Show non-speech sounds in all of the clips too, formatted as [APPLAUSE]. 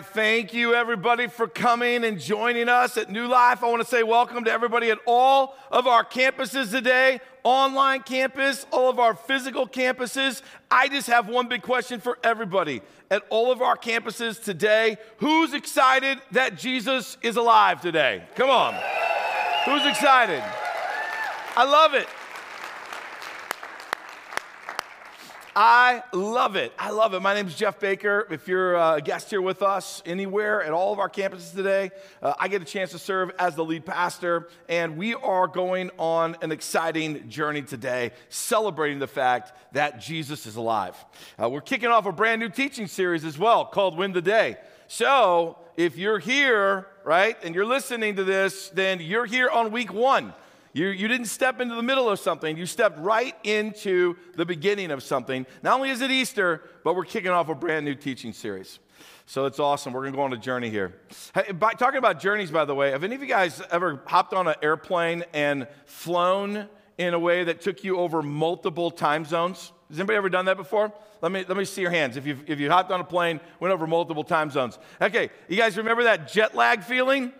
Right, thank you everybody for coming and joining us at New Life. I want to say welcome to everybody at all of our campuses today online campus, all of our physical campuses. I just have one big question for everybody at all of our campuses today. Who's excited that Jesus is alive today? Come on. Who's excited? I love it. I love it. I love it. My name is Jeff Baker. If you're a guest here with us anywhere at all of our campuses today, uh, I get a chance to serve as the lead pastor, and we are going on an exciting journey today, celebrating the fact that Jesus is alive. Uh, we're kicking off a brand new teaching series as well called Win the Day. So if you're here, right, and you're listening to this, then you're here on week one. You, you didn't step into the middle of something, you stepped right into the beginning of something. Not only is it Easter, but we're kicking off a brand new teaching series. So it's awesome. We're going to go on a journey here. Hey, by, talking about journeys, by the way, have any of you guys ever hopped on an airplane and flown in a way that took you over multiple time zones? Has anybody ever done that before? Let me, let me see your hands. If you if you hopped on a plane, went over multiple time zones. Okay, you guys remember that jet lag feeling?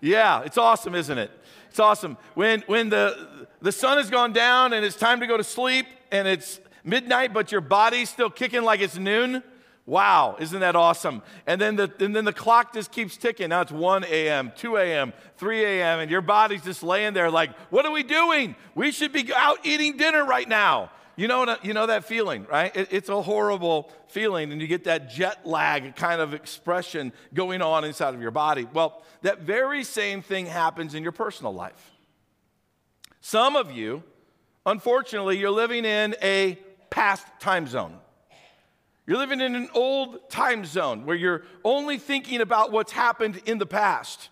Yeah, it's awesome, isn't it? It's awesome. When, when the, the sun has gone down and it's time to go to sleep and it's midnight, but your body's still kicking like it's noon. Wow, isn't that awesome? And then the, and then the clock just keeps ticking. Now it's 1 a.m., 2 a.m., 3 a.m., and your body's just laying there like, what are we doing? We should be out eating dinner right now. You know, you know that feeling, right? It, it's a horrible feeling, and you get that jet lag kind of expression going on inside of your body. Well, that very same thing happens in your personal life. Some of you, unfortunately, you're living in a past time zone. You're living in an old time zone where you're only thinking about what's happened in the past.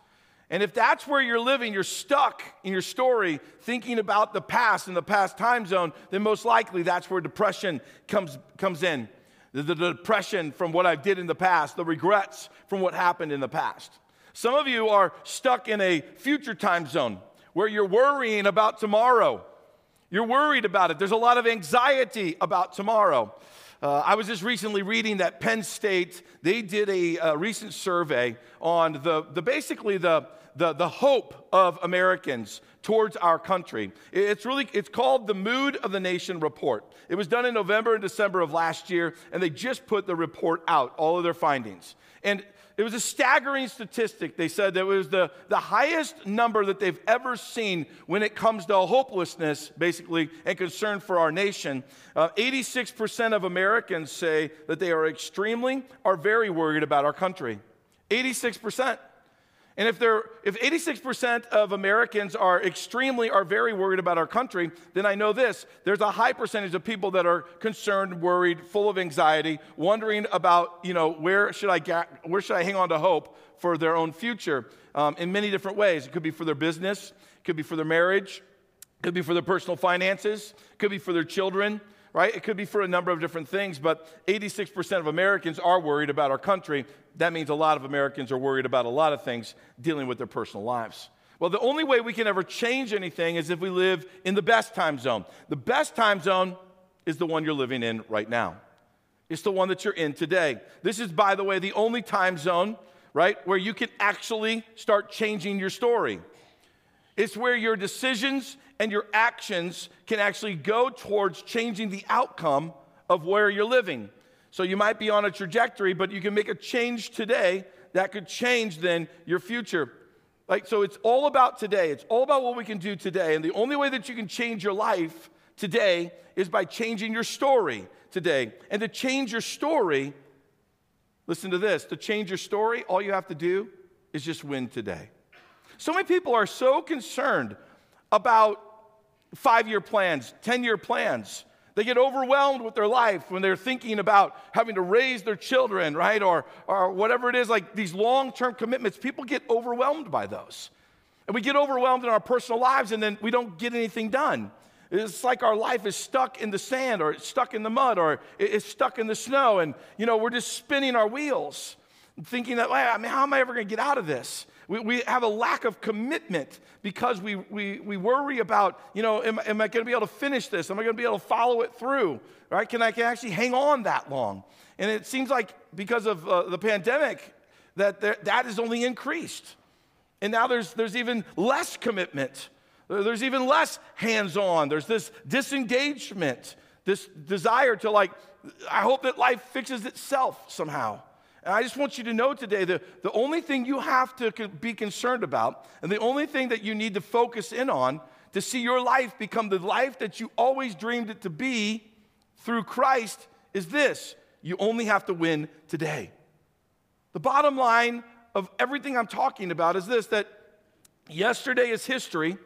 And if that's where you're living, you're stuck in your story thinking about the past and the past time zone, then most likely that's where depression comes, comes in. The, the, depression from what I did in the past, the regrets from what happened in the past. Some of you are stuck in a future time zone where you're worrying about tomorrow. You're worried about it. There's a lot of anxiety about tomorrow. Uh, I was just recently reading that Penn State, they did a, a recent survey on the, the basically the, the, the hope of Americans towards our country. It's really, it's called the Mood of the Nation Report. It was done in November and December of last year, and they just put the report out, all of their findings. And it was a staggering statistic. They said that it was the, the highest number that they've ever seen when it comes to hopelessness, basically, and concern for our nation. Uh, 86% of Americans say that they are extremely or very worried about our country. 86%. And if, they're, if 86% of Americans are extremely are very worried about our country, then I know this there's a high percentage of people that are concerned, worried, full of anxiety, wondering about, you know, where should I, get, where should I hang on to hope for their own future um, in many different ways. It could be for their business, it could be for their marriage, it could be for their personal finances, it could be for their children right? It could be for a number of different things, but 86% of Americans are worried about our country. That means a lot of Americans are worried about a lot of things dealing with their personal lives. Well, the only way we can ever change anything is if we live in the best time zone. The best time zone is the one you're living in right now. It's the one that you're in today. This is, by the way, the only time zone, right, where you can actually start changing your story. It's where your decisions and your actions can actually go towards changing the outcome of where you're living. So you might be on a trajectory, but you can make a change today that could change then your future. Like so it's all about today. It's all about what we can do today. And the only way that you can change your life today is by changing your story today. And to change your story, listen to this, to change your story, all you have to do is just win today. So many people are so concerned about five year plans, 10 year plans. They get overwhelmed with their life when they're thinking about having to raise their children, right? Or, or whatever it is, like these long term commitments. People get overwhelmed by those. And we get overwhelmed in our personal lives and then we don't get anything done. It's like our life is stuck in the sand or it's stuck in the mud or it's stuck in the snow and, you know, we're just spinning our wheels thinking that, I mean, how am I ever going to get out of this? We, we have a lack of commitment because we, we, we worry about, you know, am, am I going to be able to finish this? Am I going to be able to follow it through? Right? Can I can actually hang on that long? And it seems like because of uh, the pandemic, that there, that has only increased. And now there's, there's even less commitment. There's even less hands on. There's this disengagement, this desire to, like, I hope that life fixes itself somehow. And I just want you to know today that the only thing you have to be concerned about, and the only thing that you need to focus in on to see your life become the life that you always dreamed it to be through Christ, is this you only have to win today. The bottom line of everything I'm talking about is this that yesterday is history,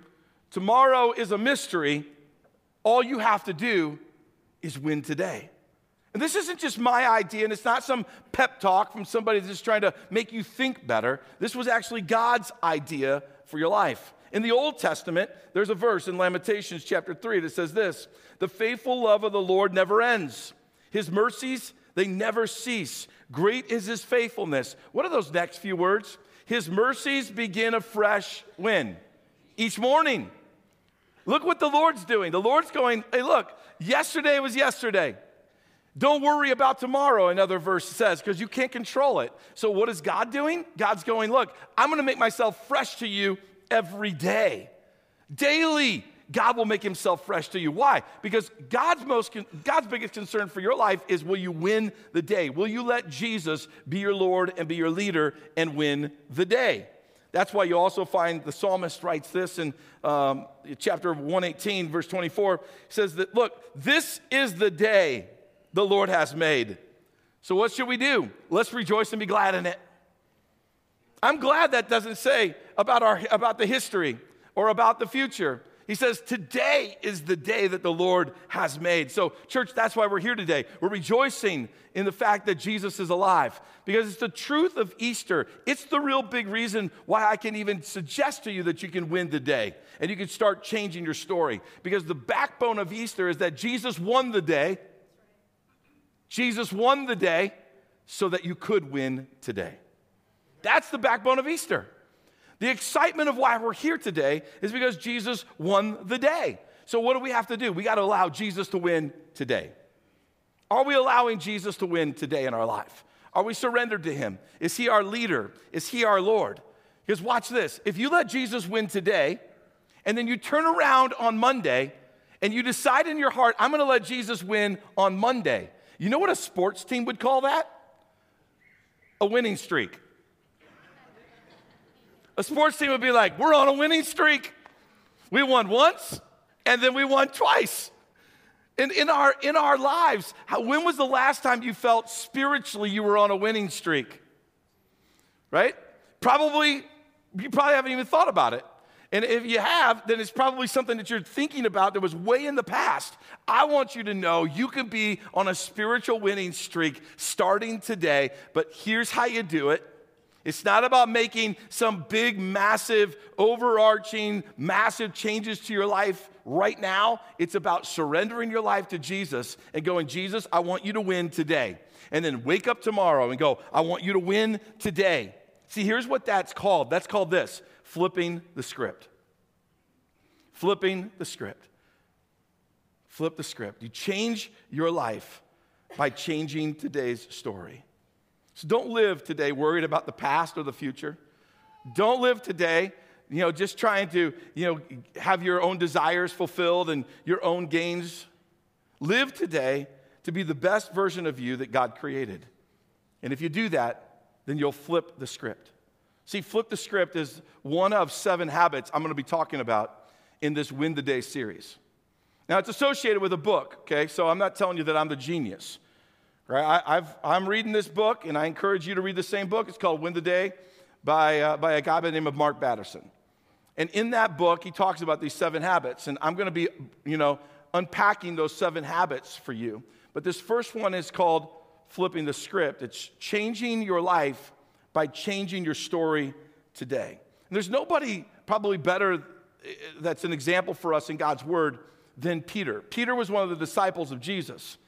tomorrow is a mystery. All you have to do is win today. And this isn't just my idea, and it's not some pep talk from somebody that's just trying to make you think better. This was actually God's idea for your life. In the Old Testament, there's a verse in Lamentations chapter 3 that says this The faithful love of the Lord never ends, His mercies, they never cease. Great is His faithfulness. What are those next few words? His mercies begin afresh when? Each morning. Look what the Lord's doing. The Lord's going, hey, look, yesterday was yesterday. Don't worry about tomorrow, another verse says, because you can't control it. So, what is God doing? God's going, Look, I'm going to make myself fresh to you every day. Daily, God will make himself fresh to you. Why? Because God's, most, God's biggest concern for your life is will you win the day? Will you let Jesus be your Lord and be your leader and win the day? That's why you also find the psalmist writes this in um, chapter 118, verse 24. He says that, Look, this is the day the Lord has made. So, what should we do? Let's rejoice and be glad in it. I'm glad that doesn't say about, our, about the history or about the future. He says, Today is the day that the Lord has made. So, church, that's why we're here today. We're rejoicing in the fact that Jesus is alive because it's the truth of Easter. It's the real big reason why I can even suggest to you that you can win the day and you can start changing your story. Because the backbone of Easter is that Jesus won the day Jesus won the day so that you could win today. That's the backbone of Easter. The excitement of why we're here today is because Jesus won the day. So, what do we have to do? We got to allow Jesus to win today. Are we allowing Jesus to win today in our life? Are we surrendered to Him? Is He our leader? Is He our Lord? Because watch this if you let Jesus win today, and then you turn around on Monday and you decide in your heart, I'm going to let Jesus win on Monday, you know what a sports team would call that? A winning streak. A sports team would be like, We're on a winning streak. We won once and then we won twice. In, in, our, in our lives, how, when was the last time you felt spiritually you were on a winning streak? Right? Probably, you probably haven't even thought about it. And if you have, then it's probably something that you're thinking about that was way in the past. I want you to know you can be on a spiritual winning streak starting today, but here's how you do it. It's not about making some big, massive, overarching, massive changes to your life right now. It's about surrendering your life to Jesus and going, Jesus, I want you to win today. And then wake up tomorrow and go, I want you to win today. See, here's what that's called that's called this flipping the script. Flipping the script. Flip the script. You change your life by changing today's story. So don't live today worried about the past or the future. Don't live today, you know, just trying to, you know, have your own desires fulfilled and your own gains. Live today to be the best version of you that God created. And if you do that, then you'll flip the script. See, flip the script is one of seven habits I'm going to be talking about in this Win the Day series. Now, it's associated with a book, okay? So I'm not telling you that I'm the genius, right? I, am reading this book, and I encourage you to read the same book. It's called Win the Day by, uh, by a guy by the name of Mark Batterson. And in that book, he talks about these seven habits, and I'm going to be, you know, unpacking those seven habits for you. But this first one is called flipping the script. It's changing your life by changing your story today. And there's nobody probably better eh, that's an example for us in God's word than Peter. Peter was one of the disciples of Jesus.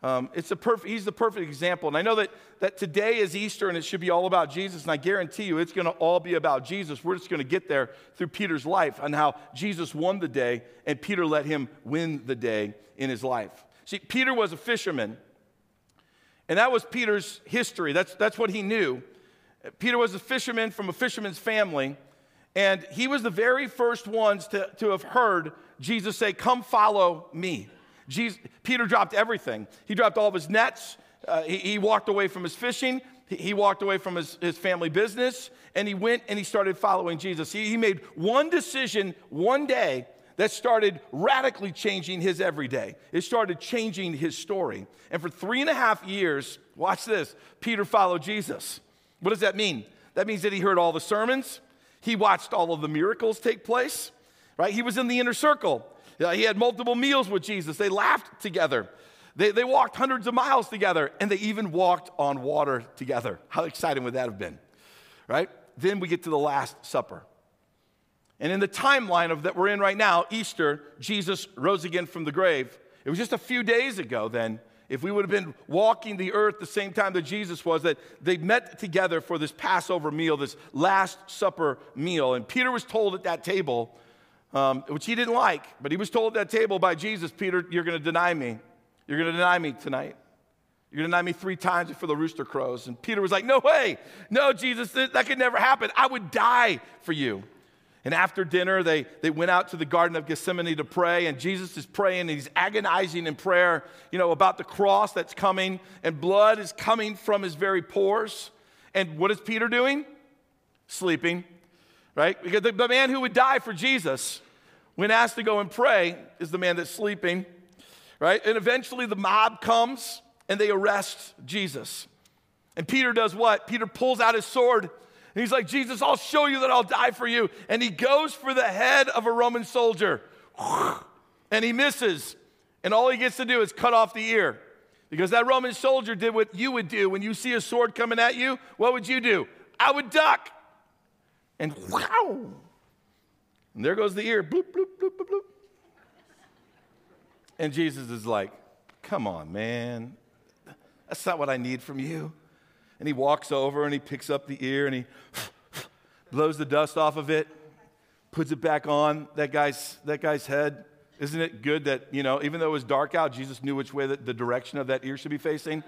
Um, it's a perfect, he's the perfect example. And I know that, that today is Easter and it should be all about Jesus. And I guarantee you it's going to all be about Jesus. We're just going to get there through Peter's life and how Jesus won the day and Peter let him win the day in his life. See, Peter was a fisherman. And that was Peter's history. That's, that's what he knew. Peter was a fisherman from a fisherman's family. And he was the very first ones to, to have heard Jesus say, Come follow me. Jesus, Peter dropped everything. He dropped all of his nets. Uh, he, he, walked away from his fishing. He, he walked away from his, his, family business. And he went and he started following Jesus. He, he made one decision one day that started radically changing his everyday. It started changing his story. And for three and a half years, watch this, Peter followed Jesus. What does that mean? That means that he heard all the sermons, he watched all of the miracles take place, right? He was in the inner circle. He had multiple meals with Jesus. They laughed together. They, they walked hundreds of miles together, and they even walked on water together. How exciting would that have been? Right? Then we get to the Last Supper. And in the timeline of that we're in right now, Easter, Jesus rose again from the grave. It was just a few days ago then. If we would have been walking the earth the same time that Jesus was, that they met together for this Passover meal, this Last Supper meal. And Peter was told at that table, um, which he didn't like, but he was told at that table by Jesus, Peter, you're going to deny me. You're going to deny me tonight. You're going to deny me three times before the rooster crows. And Peter was like, No way. No, Jesus, that could never happen. I would die for you. And after dinner, they, they went out to the Garden of Gethsemane to pray, and Jesus is praying, and he's agonizing in prayer, you know, about the cross that's coming, and blood is coming from his very pores. And what is Peter doing? Sleeping, right? Because the, the man who would die for Jesus, when asked to go and pray, is the man that's sleeping, right? And eventually the mob comes and they arrest Jesus. And Peter does what? Peter pulls out his sword and he's like, Jesus, I'll show you that I'll die for you. And he goes for the head of a Roman soldier. [SIGHS] And he misses. And all he gets to do is cut off the ear. Because that Roman soldier did what you would do when you see a sword coming at you. What would you do? I would duck. And wow. And there goes the ear. Bloop, bloop, bloop, bloop, bloop. And Jesus is like, come on, man. That's not what I need from you. And he walks over and he picks up the ear and he blows the dust off of it, puts it back on that guy's, that guy's head. Isn't it good that, you know, even though it was dark out, Jesus knew which way the, the direction of that ear should be facing?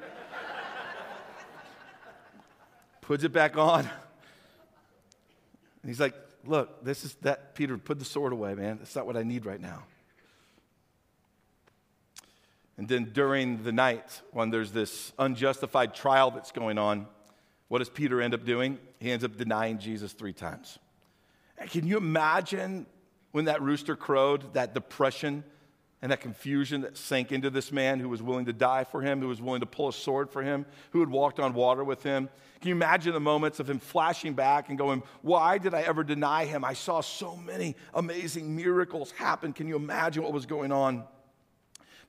puts it back on. And he's like, Look, this is that, Peter, put the sword away, man. That's not what I need right now. And then during the night, when there's this unjustified trial that's going on, what does Peter end up doing? He ends up denying Jesus three times. And can you imagine when that rooster crowed, that depression and that confusion that sank into this man who was willing to die for him, who was willing to pull a sword for him, who had walked on water with him? Can you imagine the moments of him flashing back and going, Why did I ever deny him? I saw so many amazing miracles happen. Can you imagine what was going on?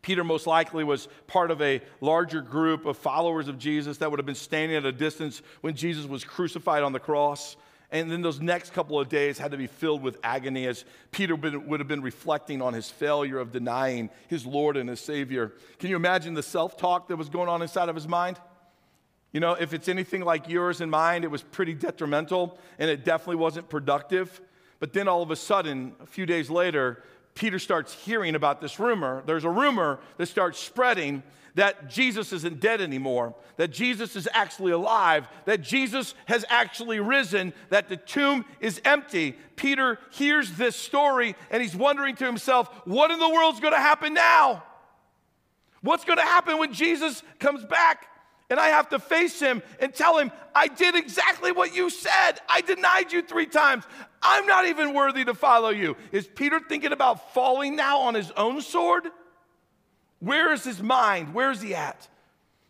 Peter most likely was part of a larger group of followers of Jesus that would have been standing at a distance when Jesus was crucified on the cross. And then those next couple of days had to be filled with agony as Peter would have been reflecting on his failure of denying his Lord and his Savior. Can you imagine the self talk that was going on inside of his mind? You know, if it's anything like yours and mine, it was pretty detrimental and it definitely wasn't productive. But then all of a sudden, a few days later, Peter starts hearing about this rumor. There's a rumor that starts spreading that Jesus isn't dead anymore, that Jesus is actually alive, that Jesus has actually risen, that the tomb is empty. Peter hears this story and he's wondering to himself, what in the world's to happen now? What's to happen when Jesus comes back? and I have to face him and tell him, I did exactly what you said. I denied you three times. I'm not even worthy to follow you. Is Peter thinking about falling now on his own sword? Where is his mind? Where is he at?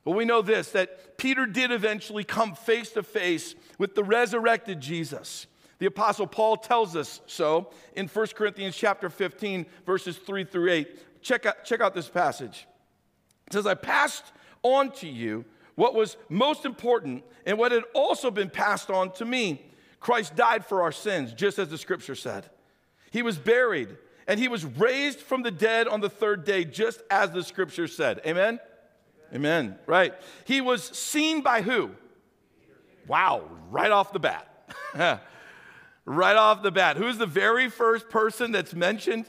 Well, we know this that Peter did eventually come face to face with the resurrected Jesus. The apostle Paul tells us so in 1 Corinthians chapter 15 verses 3 through 8. Check out, check out this passage. It says, I passed on to you what was most important and what had also been passed on to me. Christ died for our sins, just as the scripture said. He was buried and he was raised from the dead on the third day, just as the scripture said. Amen? Amen. Right. He was seen by who? Wow, right off the bat. [LAUGHS] right off the bat. Who's the very first person that's mentioned?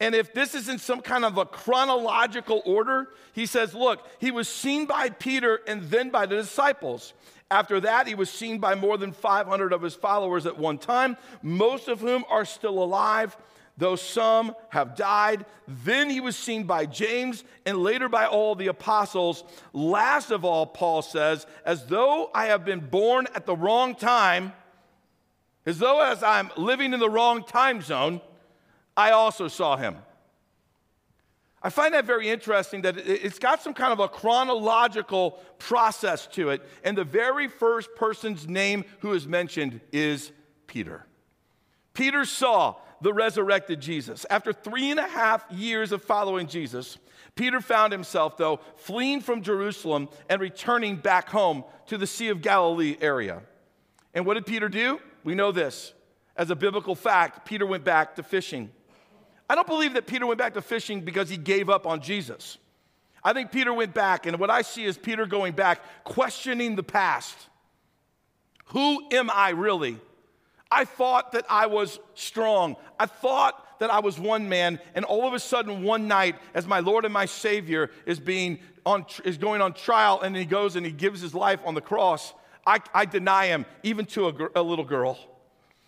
And if this is in some kind of a chronological order, he says, look, he was seen by Peter and then by the disciples. After that, he was seen by more than 500 of his followers at one time, most of whom are still alive, though some have died. Then he was seen by James and later by all the apostles. Last of all, Paul says, as though I have been born at the wrong time, as though as I'm living in the wrong time zone, I also saw him. I find that very interesting that it's got some kind of a chronological process to it. And the very first person's name who is mentioned is Peter. Peter saw the resurrected Jesus. After three and a half years of following Jesus, Peter found himself, though, fleeing from Jerusalem and returning back home to the Sea of Galilee area. And what did Peter do? We know this. As a biblical fact, Peter went back to fishing. I don't believe that Peter went back to fishing because he gave up on Jesus. I think Peter went back, and what I see is Peter going back, questioning the past. Who am I really? I thought that I was strong. I thought that I was one man, and all of a sudden, one night, as my Lord and my Savior is being on, is going on trial, and he goes and he gives his life on the cross, I, I deny him, even to a, a little girl.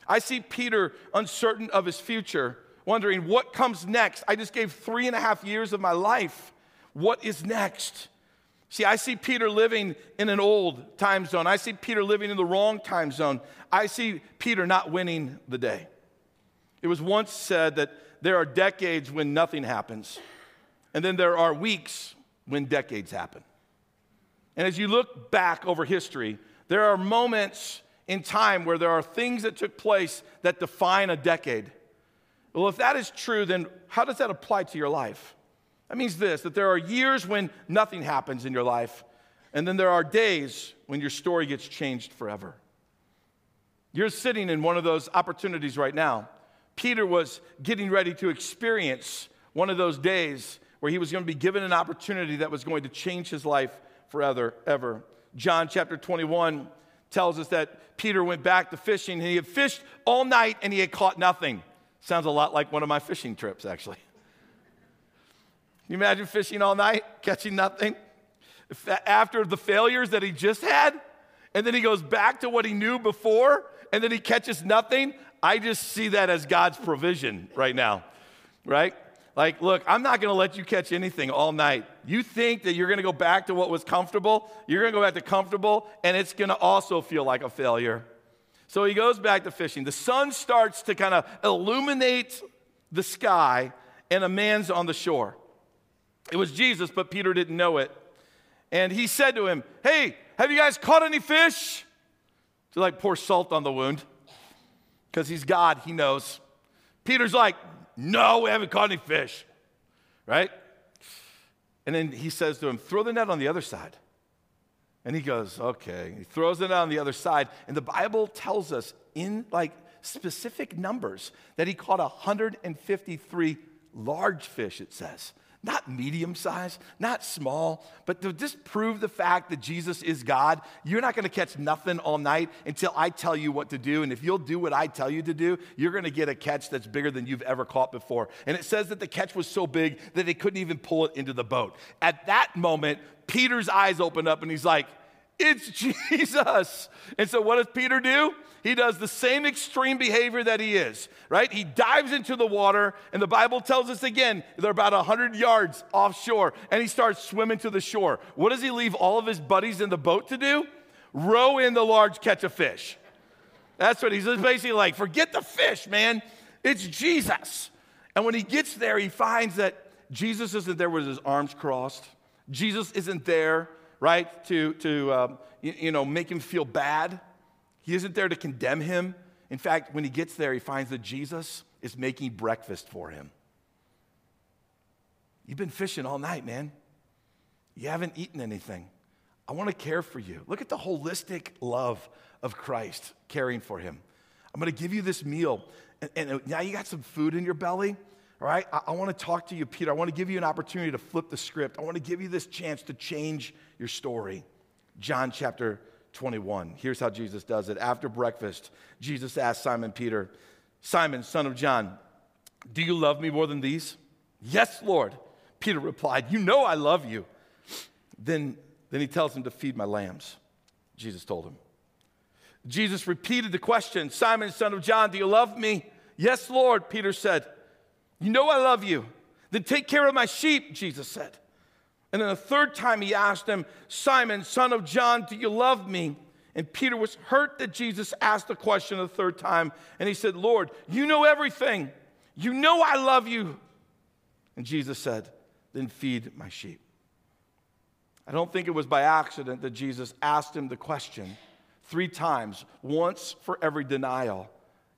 I see Peter uncertain of his future wondering what comes next. I just gave three and a half years of my life. What is next? See, I see Peter living in an old time zone. I see Peter living in the wrong time zone. I see Peter not winning the day. It was once said that there are decades when nothing happens, and then there are weeks when decades happen. And as you look back over history, there are moments in time where there are things that took place that define a decade. Well, if that is true, then how does that apply to your life? That means this that there are years when nothing happens in your life, and then there are days when your story gets changed forever. You're sitting in one of those opportunities right now. Peter was getting ready to experience one of those days where he was going to be given an opportunity that was going to change his life forever, ever. John chapter 21 tells us that Peter went back to fishing and he had fished all night and he had caught nothing. Sounds a lot like one of my fishing trips, actually. You imagine fishing all night, catching nothing? After the failures that he just had, and then he goes back to what he knew before, and then he catches nothing. I just see that as God's provision right now, right? Like, look, I'm not going to let you catch anything all night. You think that you're going to go back to what was comfortable, you're going to go back to comfortable, and it's going to also feel like a failure. So he goes back to fishing. The sun starts to kind of illuminate the sky, and a man's on the shore. It was Jesus, but Peter didn't know it. And he said to him, Hey, have you guys caught any fish? To like pour salt on the wound. Because he's God, he knows. Peter's like, No, we haven't caught any fish. Right? And then he says to him, Throw the net on the other side. And he goes, okay. He throws it on the other side. And the Bible tells us in like specific numbers that he caught 153 large fish, it says. Not medium size, not small, but to just prove the fact that Jesus is God, you're not gonna catch nothing all night until I tell you what to do. And if you'll do what I tell you to do, you're gonna get a catch that's bigger than you've ever caught before. And it says that the catch was so big that they couldn't even pull it into the boat. At that moment, Peter's eyes open up and he's like, It's [LAUGHS] Jesus. And so, what does Peter do? He does the same extreme behavior that he is, right? He dives into the water, and the Bible tells us again, they're about 100 yards offshore, and he starts swimming to the shore. What does he leave all of his buddies in the boat to do? Row in the large catch of fish. That's what he's basically like, forget the fish, man. It's Jesus. And when he gets there, he finds that Jesus isn't there with his arms crossed. Jesus isn't there, right, to, to um, you, you know, make him feel bad. He isn't there to condemn him. In fact, when he gets there, he finds that Jesus is making breakfast for him. You've been fishing all night, man. You haven't eaten anything. I want to care for you. Look at the holistic love of Christ caring for him. I'm going to give you this meal. And, and now you got some food in your belly, All right, I, I want to talk to you, Peter. I want to give you an opportunity to flip the script. I want to give you this chance to change your story. John chapter 21. Here's how Jesus does it. After breakfast, Jesus asked Simon Peter, Simon, son of John, do you love me more than these? Yes, Lord. Peter replied, You know I love you. Then, then he tells him to feed my lambs. Jesus told him. Jesus repeated the question Simon, son of John, do you love me? Yes, Lord, Peter said. You know I love you. Then take care of my sheep, Jesus said. And then the third time he asked him, Simon, son of John, do you love me? And Peter was hurt that Jesus asked the question the third time. And he said, Lord, you know everything. You know I love you. And Jesus said, Then feed my sheep. I don't think it was by accident that Jesus asked him the question three times, once for every denial.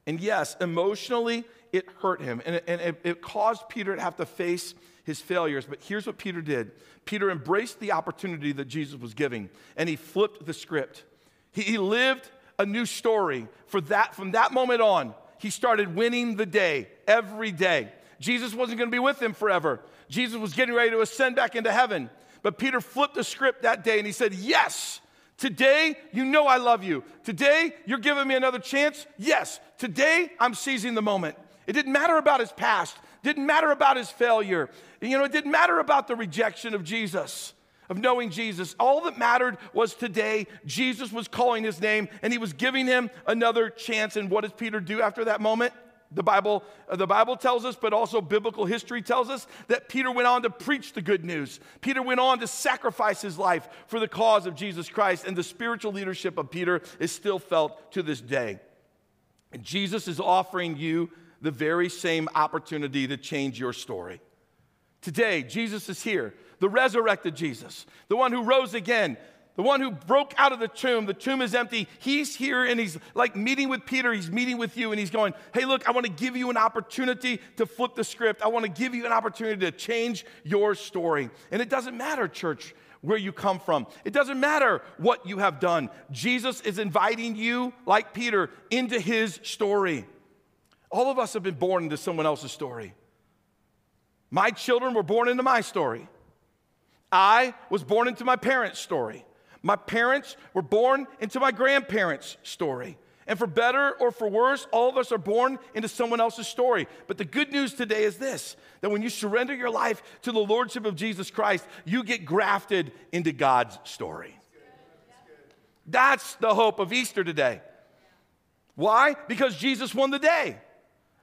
And yes, emotionally, it hurt him and, it, and it, it caused Peter to have to face his failures. But here's what Peter did Peter embraced the opportunity that Jesus was giving and he flipped the script. He, he lived a new story. For that, from that moment on, he started winning the day every day. Jesus wasn't going to be with him forever. Jesus was getting ready to ascend back into heaven. But Peter flipped the script that day and he said, Yes, today you know I love you. Today you're giving me another chance. Yes, today I'm seizing the moment. It didn't matter about his past, didn't matter about his failure. You know, it didn't matter about the rejection of Jesus, of knowing Jesus. All that mattered was today Jesus was calling his name and he was giving him another chance. And what does Peter do after that moment? The Bible, uh, the Bible tells us, but also biblical history tells us that Peter went on to preach the good news. Peter went on to sacrifice his life for the cause of Jesus Christ, and the spiritual leadership of Peter is still felt to this day. And Jesus is offering you the very same opportunity to change your story. Today, Jesus is here, the resurrected Jesus, the one who rose again, the one who broke out of the tomb. The tomb is empty. He's here and he's like meeting with Peter. He's meeting with you and he's going, Hey, look, I want to give you an opportunity to flip the script. I want to give you an opportunity to change your story. And it doesn't matter, church, where you come from, it doesn't matter what you have done. Jesus is inviting you, like Peter, into his story. All of us have been born into someone else's story. My children were born into my story. I was born into my parents' story. My parents were born into my grandparents' story. And for better or for worse, all of us are born into someone else's story. But the good news today is this that when you surrender your life to the Lordship of Jesus Christ, you get grafted into God's story. That's the hope of Easter today. Why? Because Jesus won the day.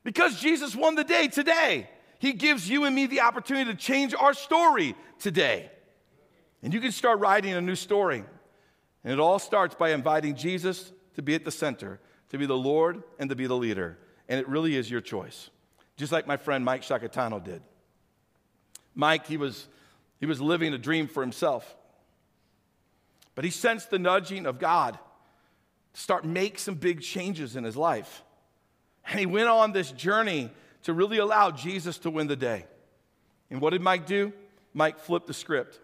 Because Jesus won the day today. He gives you and me the opportunity to change our story today. And you can start writing a new story. And it all starts by inviting Jesus to be at the center, to be the Lord and to be the leader. And it really is your choice. Just like my friend Mike Shakatano did. Mike, he was, he was living a dream for himself. But he sensed the nudging of God to start make some big changes in his life. And he went on this journey to really allow Jesus to win the day. And what did Mike do? Mike flipped the script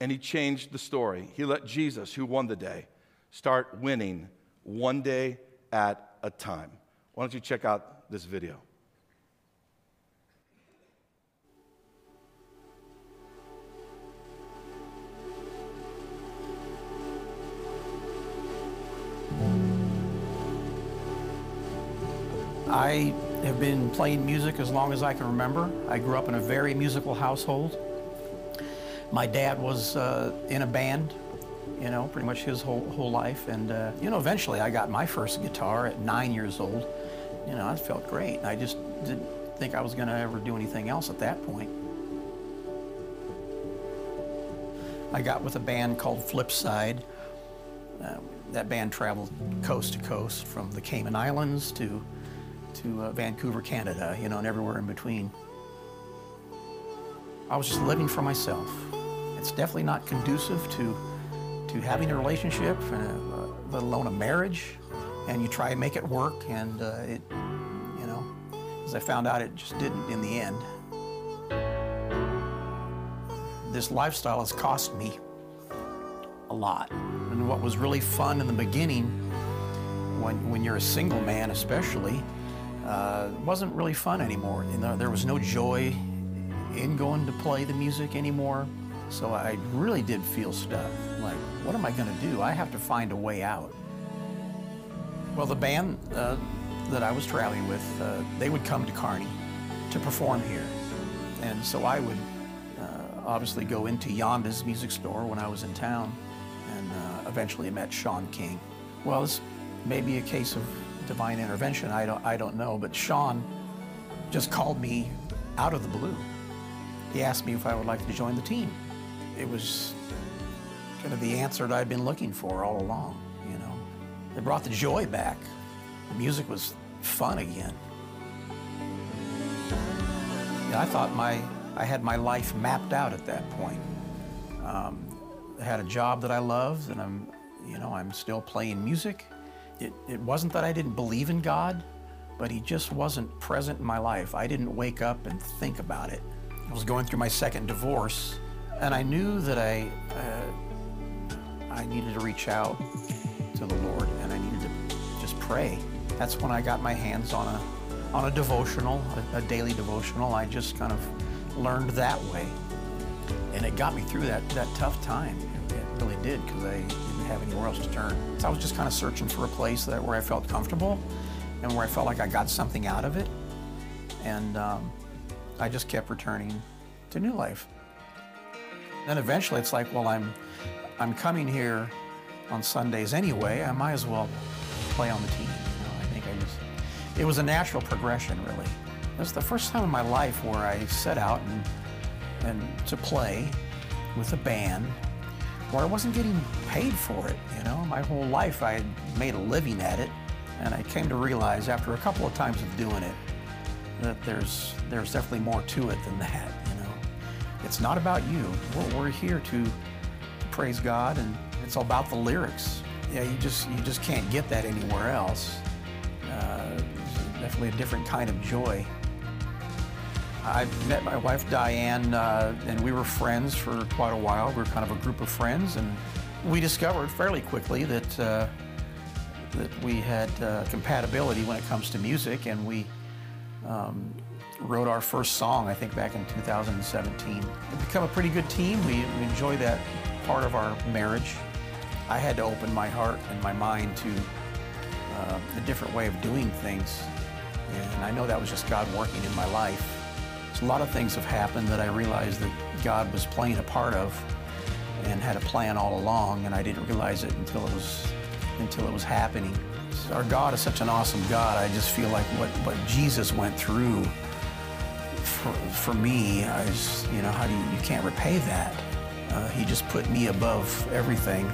and he changed the story. He let Jesus, who won the day, start winning one day at a time. Why don't you check out this video? I have been playing music as long as I can remember. I grew up in a very musical household. My dad was uh, in a band, you know, pretty much his whole, whole life. And, uh, you know, eventually I got my first guitar at nine years old. You know, I felt great. I just didn't think I was going to ever do anything else at that point. I got with a band called Flipside. Uh, that band traveled coast to coast from the Cayman Islands to, to uh, Vancouver, Canada, you know, and everywhere in between. I was just living for myself. It's definitely not conducive to, to having a relationship, uh, let alone a marriage. And you try and make it work, and uh, it, you know, as I found out, it just didn't in the end. This lifestyle has cost me a lot. And what was really fun in the beginning, when, when you're a single man especially, uh, wasn't really fun anymore. You know, there was no joy in going to play the music anymore. So I really did feel stuck. Like, what am I going to do? I have to find a way out. Well, the band uh, that I was traveling with, uh, they would come to Kearney to perform here. And so I would uh, obviously go into Yanda's music store when I was in town and uh, eventually met Sean King. Well, this may be a case of divine intervention, I don't, I don't know, but Sean just called me out of the blue. He asked me if I would like to join the team. It was kind of the answer that I'd been looking for all along, you know. It brought the joy back. The music was fun again. Yeah, I thought my I had my life mapped out at that point. Um, I had a job that I loved, and I'm, you know, I'm still playing music. It, it wasn't that I didn't believe in God, but He just wasn't present in my life. I didn't wake up and think about it. I was going through my second divorce, and I knew that I uh, I needed to reach out to the Lord, and I needed to just pray. That's when I got my hands on a on a devotional, a, a daily devotional. I just kind of learned that way. And it got me through that, that tough time. It, really did because I have anywhere else to turn. So I was just kind of searching for a place that where I felt comfortable and where I felt like I got something out of it. And um, I just kept returning to New Life. Then eventually it's like, well, I'm, I'm coming here on Sundays anyway. I might as well play on the team. You know, I think I just, it was a natural progression, really. It was the first time in my life where I set out and, and to play with a band where I wasn't getting paid for it. You know, my whole life I had made a living at it, and I came to realize after a couple of times of doing it that there's there's definitely more to it than that. You know, it's not about you. We're, we're here to praise God, and it's all about the lyrics. Yeah, you just you just can't get that anywhere else. Uh, definitely a different kind of joy. I met my wife Diane, uh, and we were friends for quite a while. We were kind of a group of friends, and we discovered fairly quickly that uh, that we had uh, compatibility when it comes to music, and we um, wrote our first song, I think, back in 2017. We've become a pretty good team. We, we enjoy that part of our marriage. I had to open my heart and my mind to uh, a different way of doing things, and I know that was just God working in my life. So a lot of things have happened that I realized that God was playing a part of and had a plan all along, and I didn't realize it until it was until it was happening. Our God is such an awesome God. I just feel like what, what Jesus went through for, for me, I just, you know, how do you, you can't repay that. Uh, he just put me above everything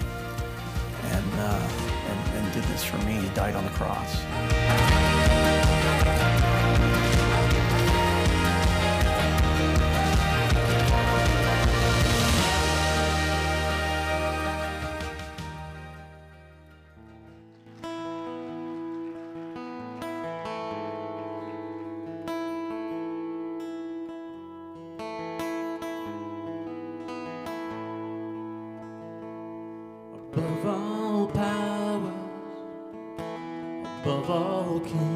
and, uh, and, and did this for me. He died on the cross. Above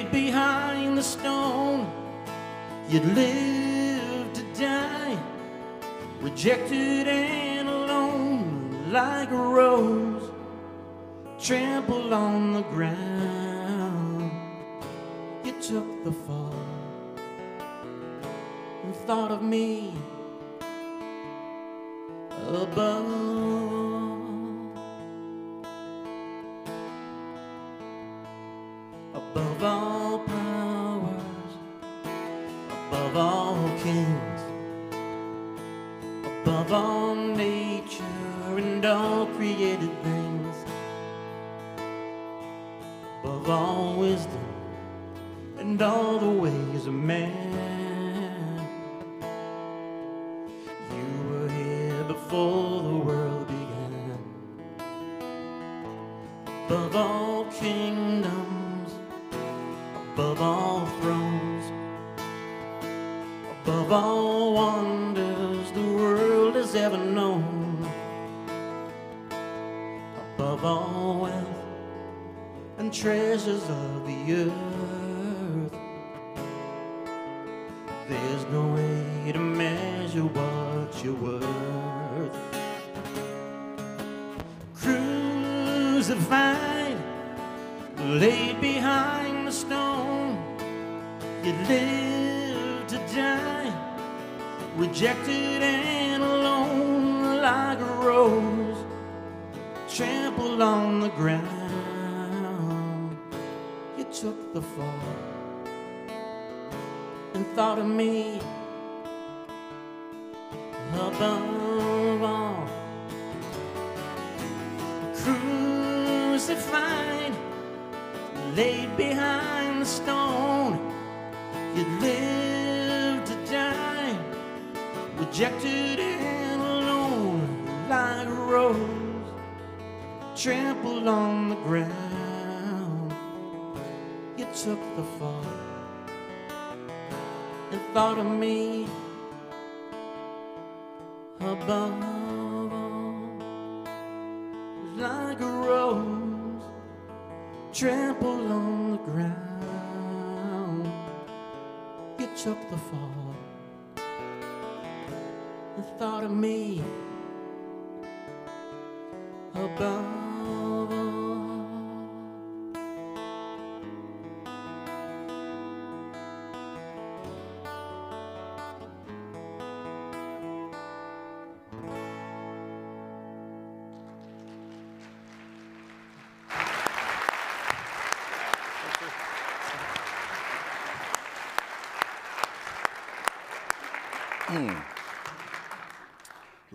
laid behind the stone. You'd live to die, rejected and alone, like a rose trampled on the ground. You took the fall and thought of me above. Above all wealth and treasures of the earth. There's no way to measure what you're worth. Crucified, laid behind the stone, you lived to die, rejected and alone, like a rose trampled on the ground. You took the fall and thought of me trampled on the ground. You took the fall and thought of me above all, like a rose trampled on the ground. You took the fall and thought of me above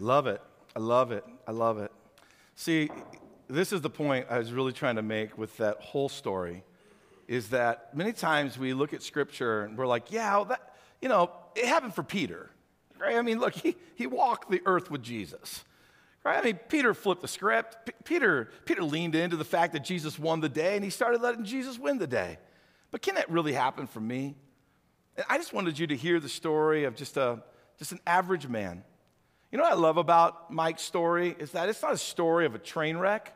Love it. I love it. I love it. See, this is the point I was really trying to make with that whole story is that many times we look at scripture and we're like, yeah, well, that, you know, it happened for Peter. Right? I mean, look, he, he walked the earth with Jesus. Right? I mean, Peter flipped the script. P- Peter, Peter leaned into the fact that Jesus won the day and he started letting Jesus win the day. But can that really happen for me? I just wanted you to hear the story of just, a, just an average man. You know what I love about Mike's story is that it's not a story of a train wreck,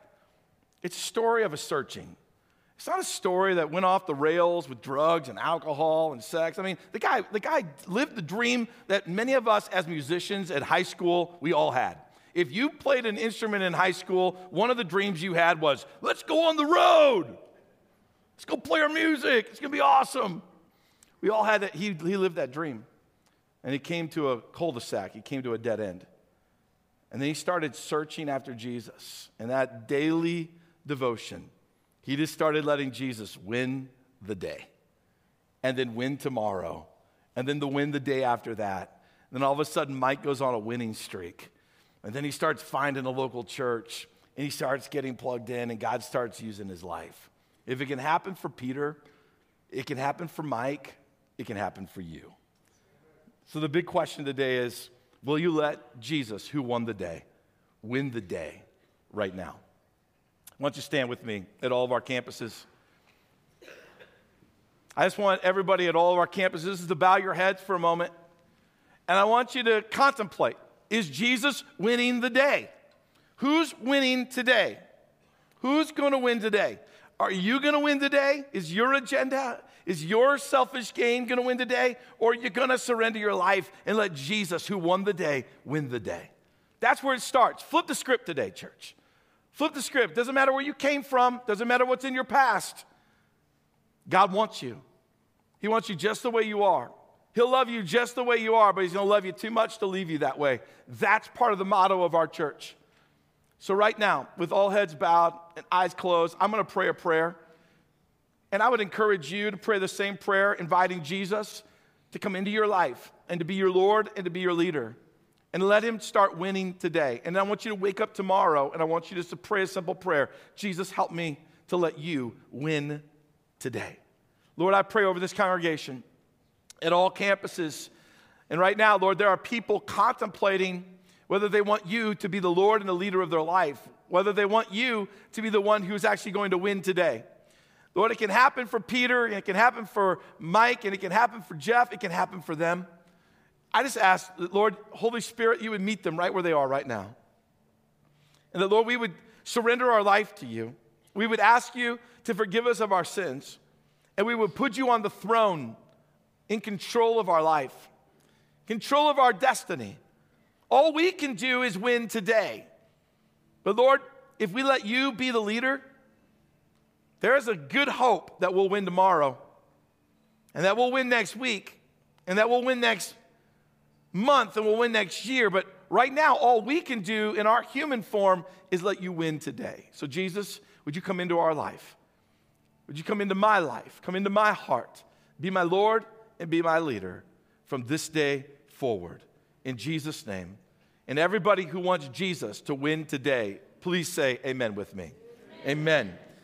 it's a story of a searching. It's not a story that went off the rails with drugs and alcohol and sex. I mean, the guy, the guy lived the dream that many of us as musicians at high school, we all had. If you played an instrument in high school, one of the dreams you had was, let's go on the road. Let's go play our music. It's going to be awesome. We all had that. He, he lived that dream. And he came to a cul de sac, he came to a dead end. And then he started searching after Jesus. And that daily devotion, he just started letting Jesus win the day, and then win tomorrow, and then the win the day after that. And then all of a sudden, Mike goes on a winning streak. And then he starts finding a local church, and he starts getting plugged in, and God starts using his life. If it can happen for Peter, it can happen for Mike, it can happen for you. So the big question today is will you let Jesus, who won the day, win the day right now? Why don't you stand with me at all of our campuses? I just want everybody at all of our campuses to bow your heads for a moment. And I want you to contemplate is Jesus winning the day? Who's winning today? Who's going to win today? Are you going to win today? Is your agenda, is your selfish gain going to win today? Or are you going to surrender your life and let Jesus, who won the day, win the day? That's where it starts. Flip the script today, church. Flip the script. Doesn't matter where you came from, doesn't matter what's in your past. God wants you. He wants you just the way you are. He'll love you just the way you are, but He's going to love you too much to leave you that way. That's part of the motto of our church. So, right now, with all heads bowed and eyes closed, I'm going to pray a prayer. And I would encourage you to pray the same prayer, inviting Jesus to come into your life and to be your Lord and to be your leader. And let Him start winning today. And I want you to wake up tomorrow and I want you just to pray a simple prayer Jesus, help me to let you win today. Lord, I pray over this congregation at all campuses. And right now, Lord, there are people contemplating whether they want you to be the Lord and the leader of their life, whether they want you to be the one who's actually going to win today. Lord, it can happen for Peter, and it can happen for Mike, and it can happen for Jeff, it can happen for them. I just ask, Lord, Holy Spirit, you would meet them right where they are right now. And that, Lord, we would surrender our life to you. We would ask you to forgive us of our sins, and we would put you on the throne in control of our life, control of our destiny. All we can do is win today. But Lord, if we let you be the leader, there is a good hope that we'll win tomorrow, and that we'll win next week, and that we'll win next month, and we'll win next year. But right now, all we can do in our human form is let you win today. So, Jesus, would you come into our life? Would you come into my life? Come into my heart. Be my Lord and be my leader from this day forward. In Jesus' name. And everybody who wants Jesus to win today, please say amen with me. Amen. amen.